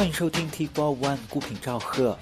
欢迎收听 T Four One 孤品赵贺。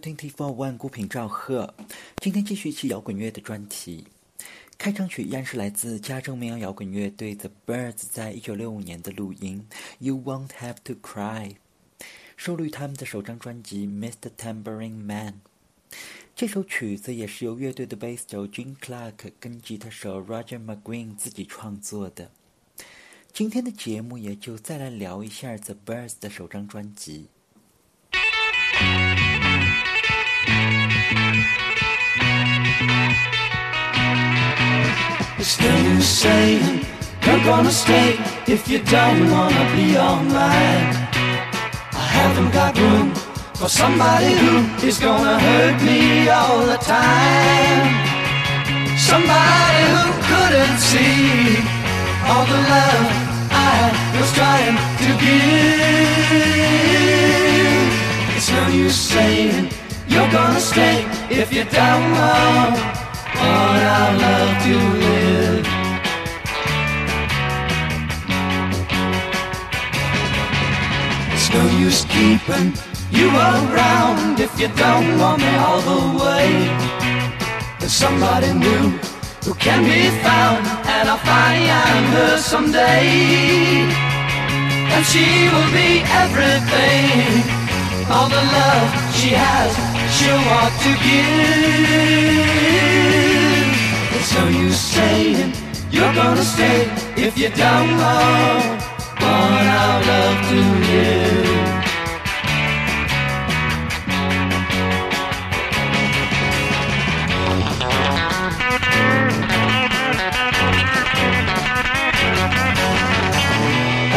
听 T Four One 孤品赵贺，今天继续一期摇滚乐的专题。开场曲依然是来自加州民谣摇滚乐队 The Birds 在一九六五年的录音《You Won't Have to Cry》，收录于他们的首张专辑《Mr. Tambourine Man》。这首曲子也是由乐队的贝斯手 Jim Clark 跟吉他手 Roger McGuinn 自己创作的。今天的节目也就再来聊一下 The Birds 的首张专辑。It's no use saying you're gonna stay if you don't wanna be online. I haven't got room for somebody who is gonna hurt me all the time. Somebody who couldn't see all the love I was trying to give. It's no use saying you're gonna stay if you don't want on our love to live. No use keeping you around if you don't want me all the way. There's somebody new who can be found, and I'll find her someday. And she will be everything, all the love she has, she'll want to give. It's no use saying you're gonna stay if you don't want our love to live.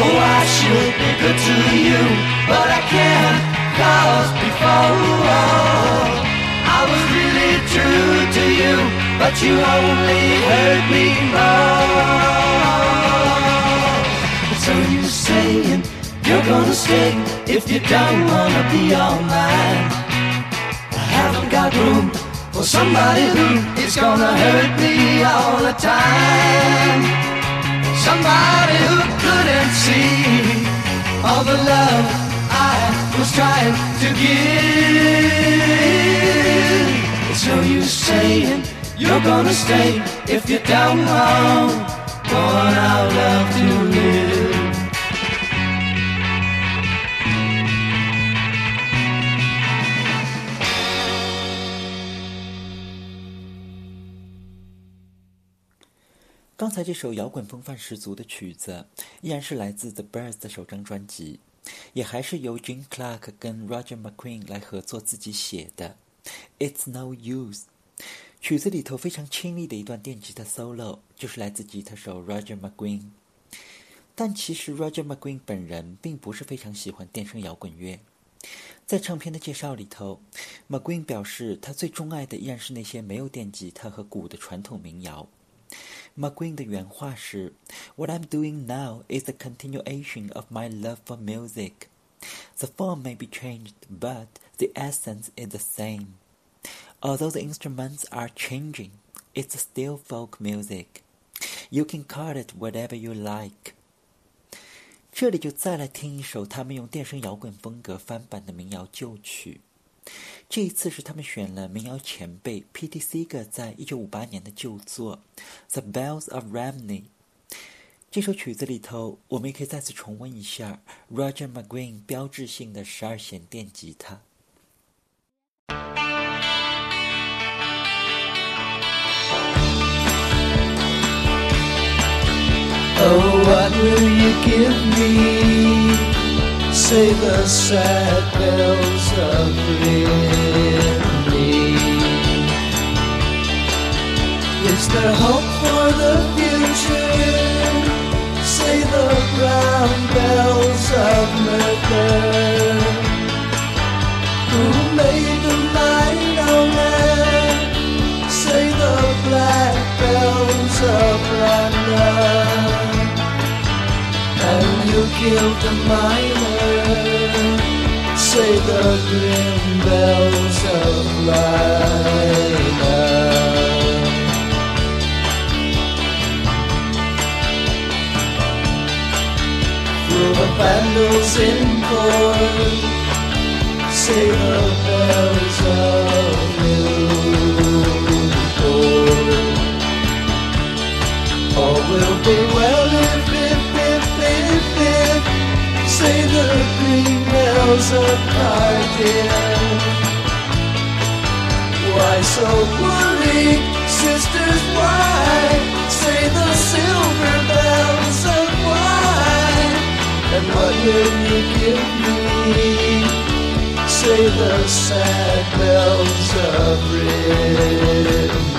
Oh, I should be good to you, but I can't, cause before all, I was really true to you, but you only hurt me more. So you're saying you're gonna stay if you don't wanna be all mine. I haven't got room for somebody who is gonna hurt me all the time. Somebody who couldn't see all the love I was trying to give. No use saying you're gonna stay if you don't want gone out love to live. “刚才这首摇滚风范十足的曲子，依然是来自 The Birds 的首张专辑，也还是由 Jim Clark 跟 Roger McQueen 来合作自己写的。It's no use。曲子里头非常清丽的一段电吉他 solo，就是来自吉他手 Roger McGuinn。但其实 Roger McGuinn 本人并不是非常喜欢电声摇滚乐。在唱片的介绍里头，McGuinn 表示他最钟爱的依然是那些没有电吉他和鼓的传统民谣。McGuinn 的原话是：“What I'm doing now is a continuation of my love for music. The form may be changed, but the essence is the same.” Although the instruments are changing, it's still folk music. You can call it whatever you like. 这里就再来听一首他们用电声摇滚风格翻版的民谣旧曲。 这一次是他们选了民谣前辈 P.T. Seeger 在一九五八年的旧作《The Bells of Ramney》。这首曲子里头，我们也可以再次重温一下 Roger McGuinn 标志性的十二弦电吉他。Oh, what will you give me? Say the sad bells of Rimini. Is there hope for the future? Say the brown bells of Mercer. Who made the mighty land? Say the black bells of London killed the miner. Say the grim bells of Lydon. Through the vandals in court, say the bells of Newport. All will be well Say the green bells of Cardiff Why so worried, sisters, why Say the silver bells of wine And what will you give me? Say the sad bells of Rimini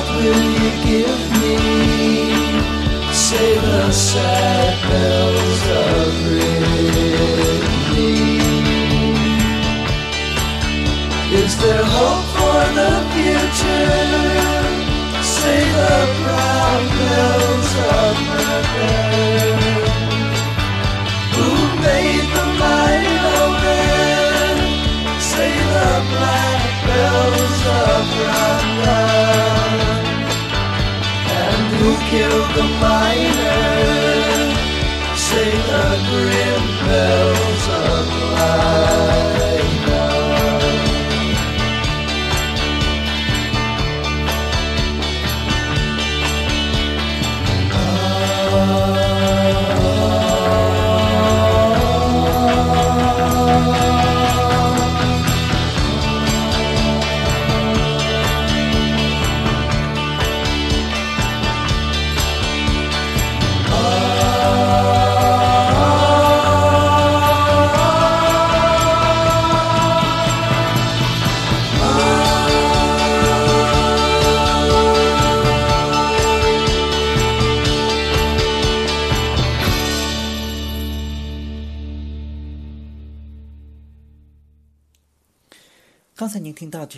what will you give me? Say the sad bells of Rimini. Is there hope for the future? Say the brown bells of Mercer. Who made the mighty open? Say the black bells of London killed the miner? Say the grim bells of Lydon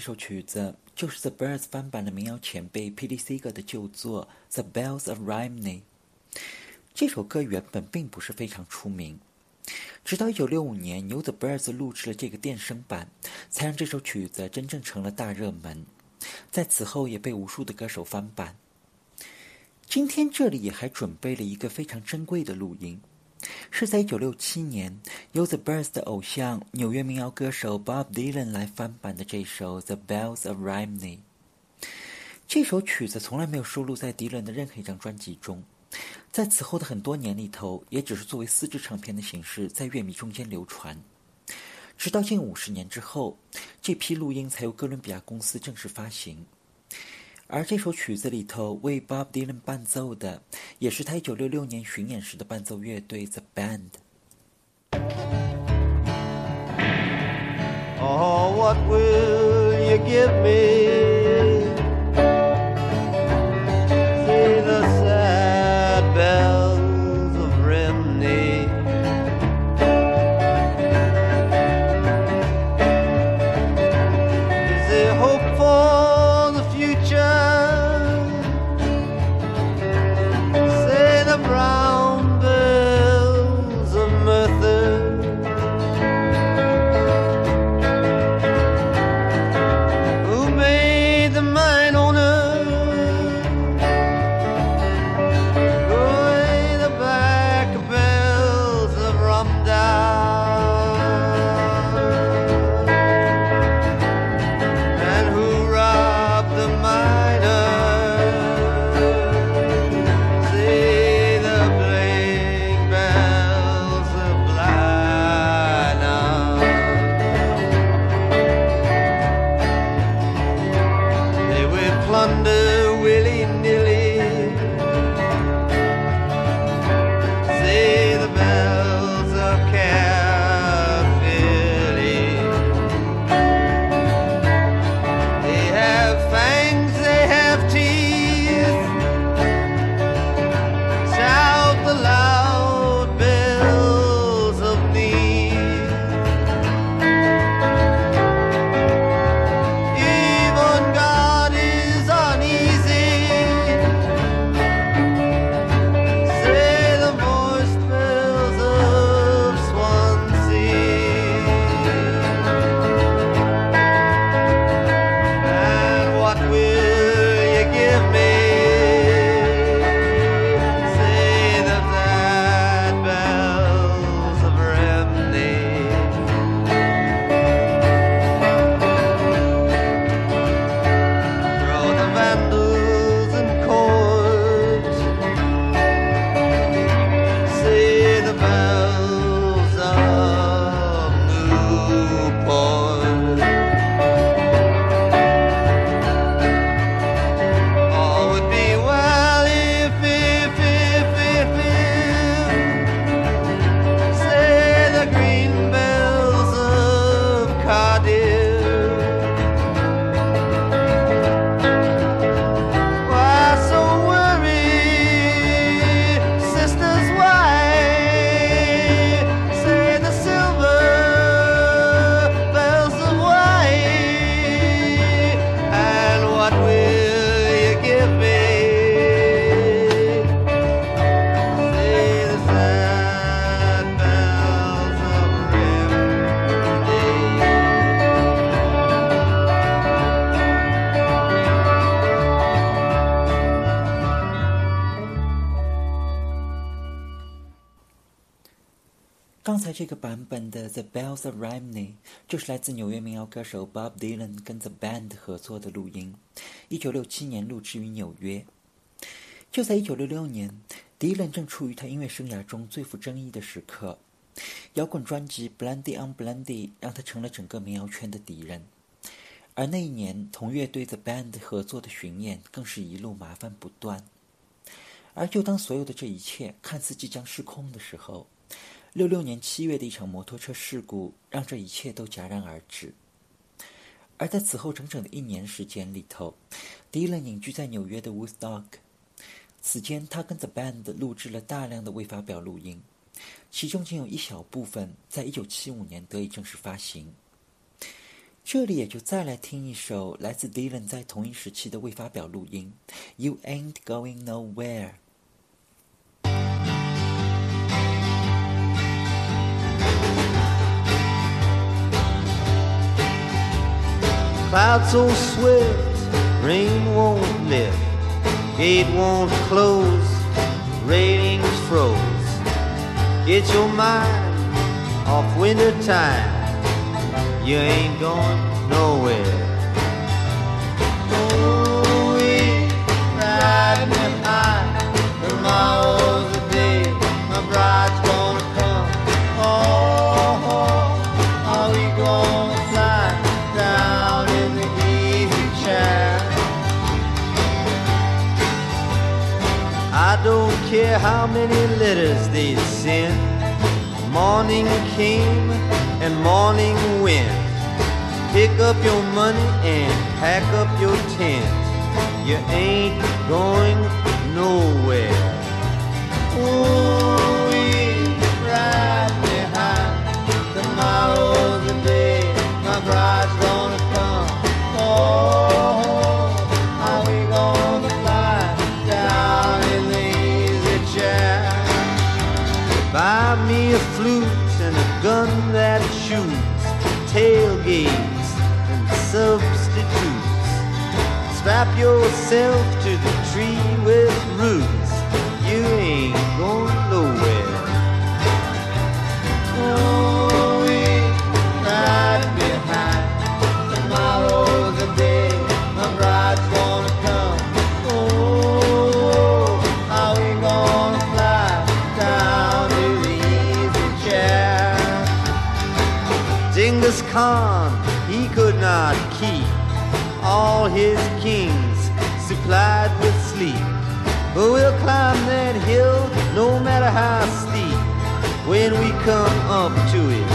这首曲子，就是 The Birds 翻版的民谣前辈 Pete Seeger 的旧作《The Bells of Rhymney》。这首歌原本并不是非常出名，直到1965年由 The Birds 录制了这个电声版，才让这首曲子真正成了大热门。在此后，也被无数的歌手翻版。今天这里也还准备了一个非常珍贵的录音。是在1967年由 The Birds 的偶像纽约民谣歌手 Bob Dylan 来翻版的这首《The Bells of Rhymney》。这首曲子从来没有收录在迪伦的任何一张专辑中，在此后的很多年里头，也只是作为四支唱片的形式在乐迷中间流传。直到近五十年之后，这批录音才由哥伦比亚公司正式发行。而这首曲子里头为 Bob Dylan 伴奏的，也是他一九六六年巡演时的伴奏乐队 The Band。Oh, what will you give me? The Bells of Rhymney》就是来自纽约民谣歌手 Bob Dylan 跟 The Band 合作的录音，一九六七年录制于纽约。就在一九六六年，迪伦正处于他音乐生涯中最富争议的时刻，摇滚专辑《Blondie on Blondie》让他成了整个民谣圈的敌人。而那一年同乐队 The Band 合作的巡演更是一路麻烦不断。而就当所有的这一切看似即将失控的时候，六六年七月的一场摩托车事故让这一切都戛然而止。而在此后整整的一年时间里头，迪伦隐居在纽约的 Woodstock。此间，他跟 The Band 录制了大量的未发表录音，其中仅有一小部分在一九七五年得以正式发行。这里也就再来听一首来自 Dylan 在同一时期的未发表录音，《You Ain't Going Nowhere》。Clouds so swift, rain won't lift, gate won't close, ratings froze. Get your mind off winter time, you ain't going nowhere. Oh, ride high, the miles day, my bride's care how many letters they send. Morning came and morning went. Pick up your money and pack up your tent. You ain't going nowhere. Ooh, your cell how steep when we come up to it.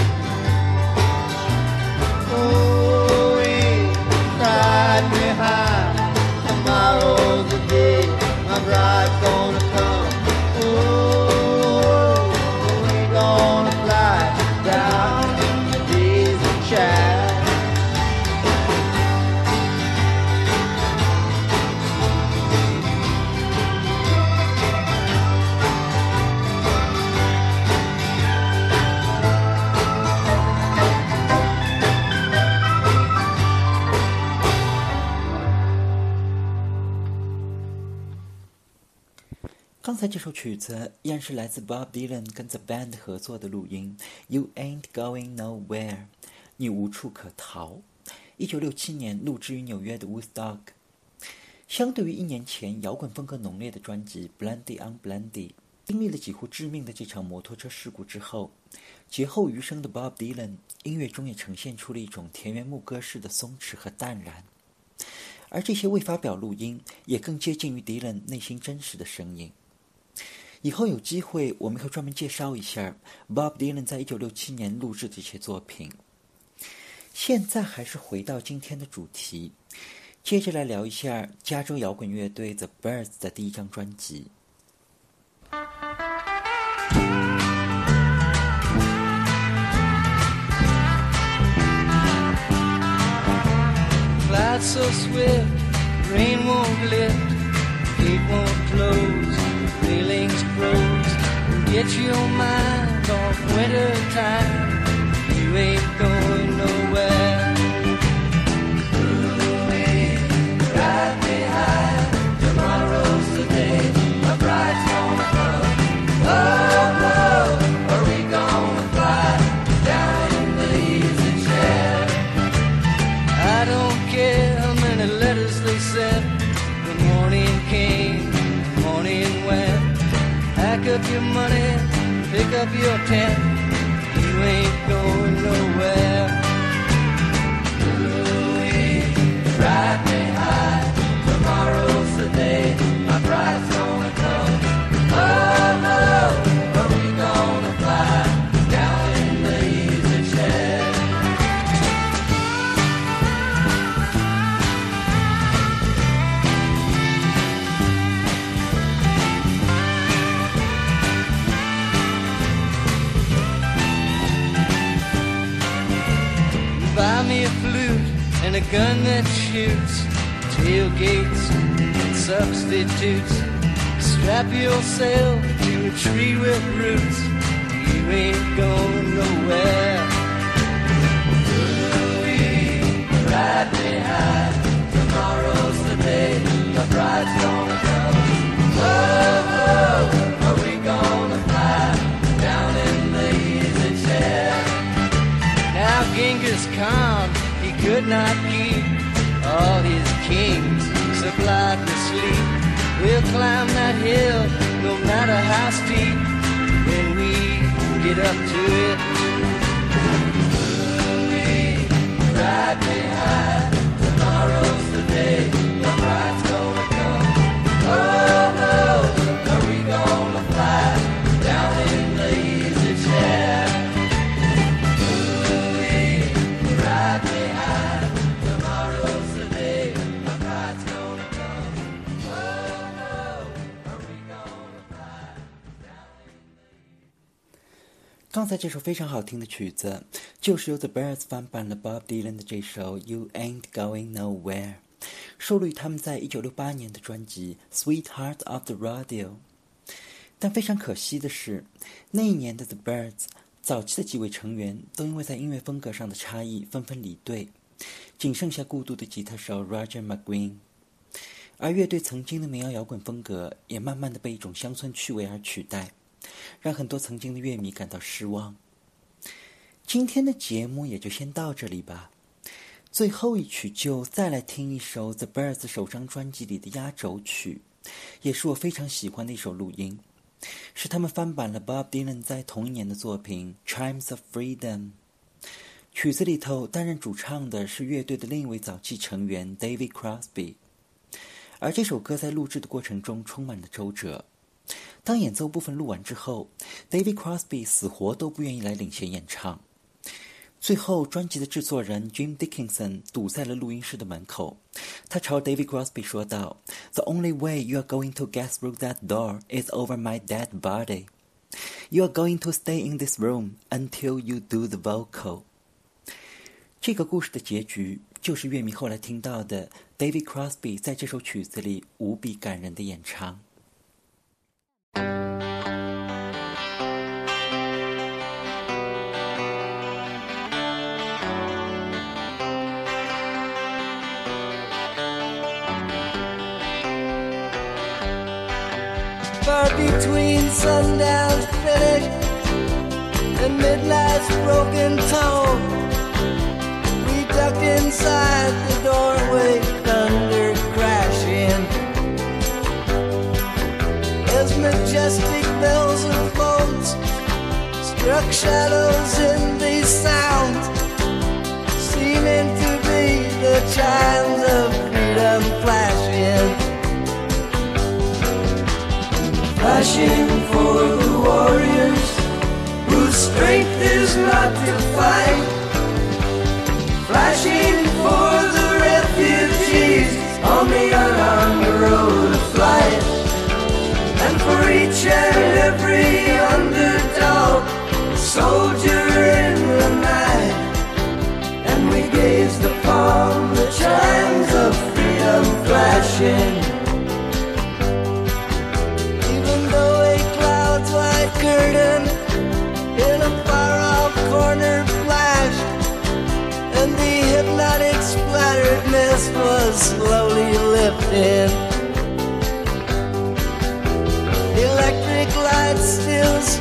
这首曲子依然是来自 Bob Dylan 跟 The Band 合作的录音，《You Ain't Going Nowhere》，你无处可逃。一九六七年录制于纽约的 Woodstock。相对于一年前摇滚风格浓烈的专辑《Blondie on Blondie》，经历了几乎致命的这场摩托车事故之后，劫后余生的 Bob Dylan 音乐中也呈现出了一种田园牧歌式的松弛和淡然，而这些未发表录音也更接近于 Dylan 内心真实的声音。以后有机会，我们会专门介绍一下 Bob Dylan 在一九六七年录制的一些作品。现在还是回到今天的主题，接着来聊一下加州摇滚乐队 The Birds 的第一张专辑。Railings froze. Get your mind off winter time, you ain't going your money, pick up your tent. A gun that shoots, tailgates and substitutes. Strap yourself to a tree with roots. You ain't going nowhere. Right behind. Tomorrow's the day the bride's gonna come. Oh, oh, are we gonna fly down in the easy chair? Now Genghis Khan, could not keep all his kings supplied with sleep. We'll climb that hill no matter how steep when we get up to it. Right behind, tomorrow's the day 刚才这首非常好听的曲子，就是由 The Birds 翻版了 Bob Dylan 的这首《You Ain't Going Nowhere》，收录于他们在1968年的专辑《Sweetheart of the Radio》。但非常可惜的是，那一年的 The Birds 早期的几位成员都因为在音乐风格上的差异纷纷离队，仅剩下孤独的吉他手 Roger McGuinn。而乐队曾经的民谣摇滚风格也慢慢的被一种乡村趣味而取代。让很多曾经的乐迷感到失望。今天的节目也就先到这里吧。最后一曲就再来听一首 The Birds 首张专辑里的压轴曲，也是我非常喜欢的一首录音，是他们翻版了 Bob Dylan 在同一年的作品《Chimes of Freedom》。曲子里头担任主唱的是乐队的另一位早期成员 David Crosby，而这首歌在录制的过程中充满了周折。当演奏部分录完之后，David Crosby 死活都不愿意来领衔演唱。最后，专辑的制作人 Jim Dickinson 堵在了录音室的门口，他朝 David Crosby 说道：“The only way you are going to get through that door is over my dead body. You are going to stay in this room until you do the vocal.” 这个故事的结局就是乐迷后来听到的 David Crosby 在这首曲子里无比感人的演唱。Far between sundown's finish and midnight's broken tone. We ducked inside the doorway, thunder As majestic bells and boats struck shadows in these sounds, seeming to be the chimes of freedom flashing. Flashing for the warriors whose strength is not to fight. Flashing for the refugees on the unarmed road of flight. For each and every underdog, soldier in the night. And we gazed upon the chimes of freedom flashing. Even though a cloud's white curtain in a far off corner flashed, and the hypnotic splattered mist was slowly lifting.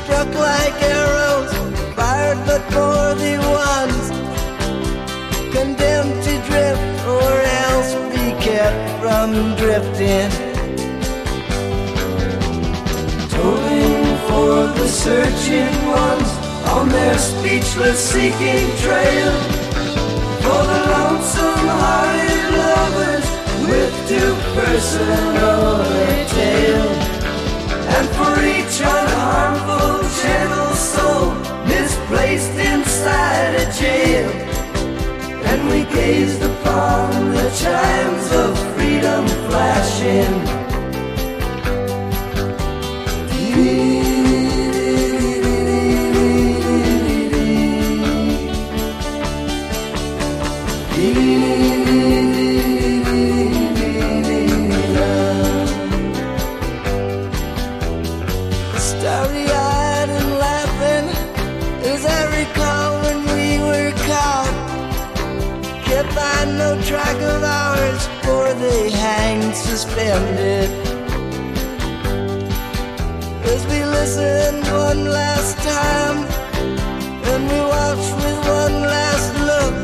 Struck like arrows, fired but for the ones condemned to drift or else be kept from drifting. Tolling for the searching ones on their speechless seeking trail. For the lonesome hearted lovers with too personal a tale. And for each unharmful inside a jail. And we gazed upon the chimes of freedom flashing. Suspended. As we listened one last time, and we watched with one last look,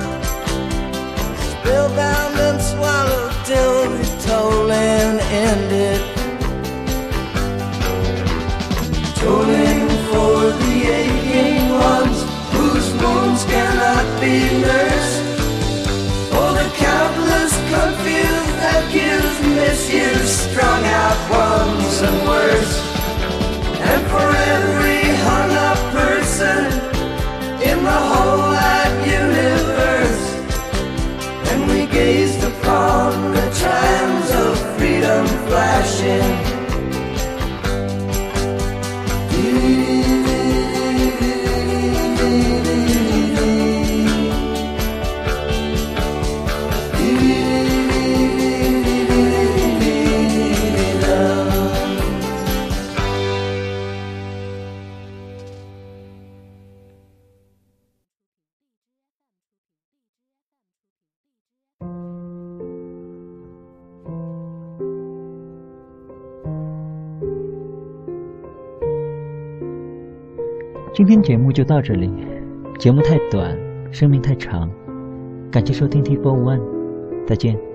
spellbound and swallowed till the tolling ended. Tolling for the aching ones whose wounds cannot be nursed. Misused, strung out ones and worse. And for every hung up person in the whole wide universe. And we gazed upon the chimes of freedom flashing. 今天节目就到这里，节目太短，生命太长，感谢收听 T Four One，再见。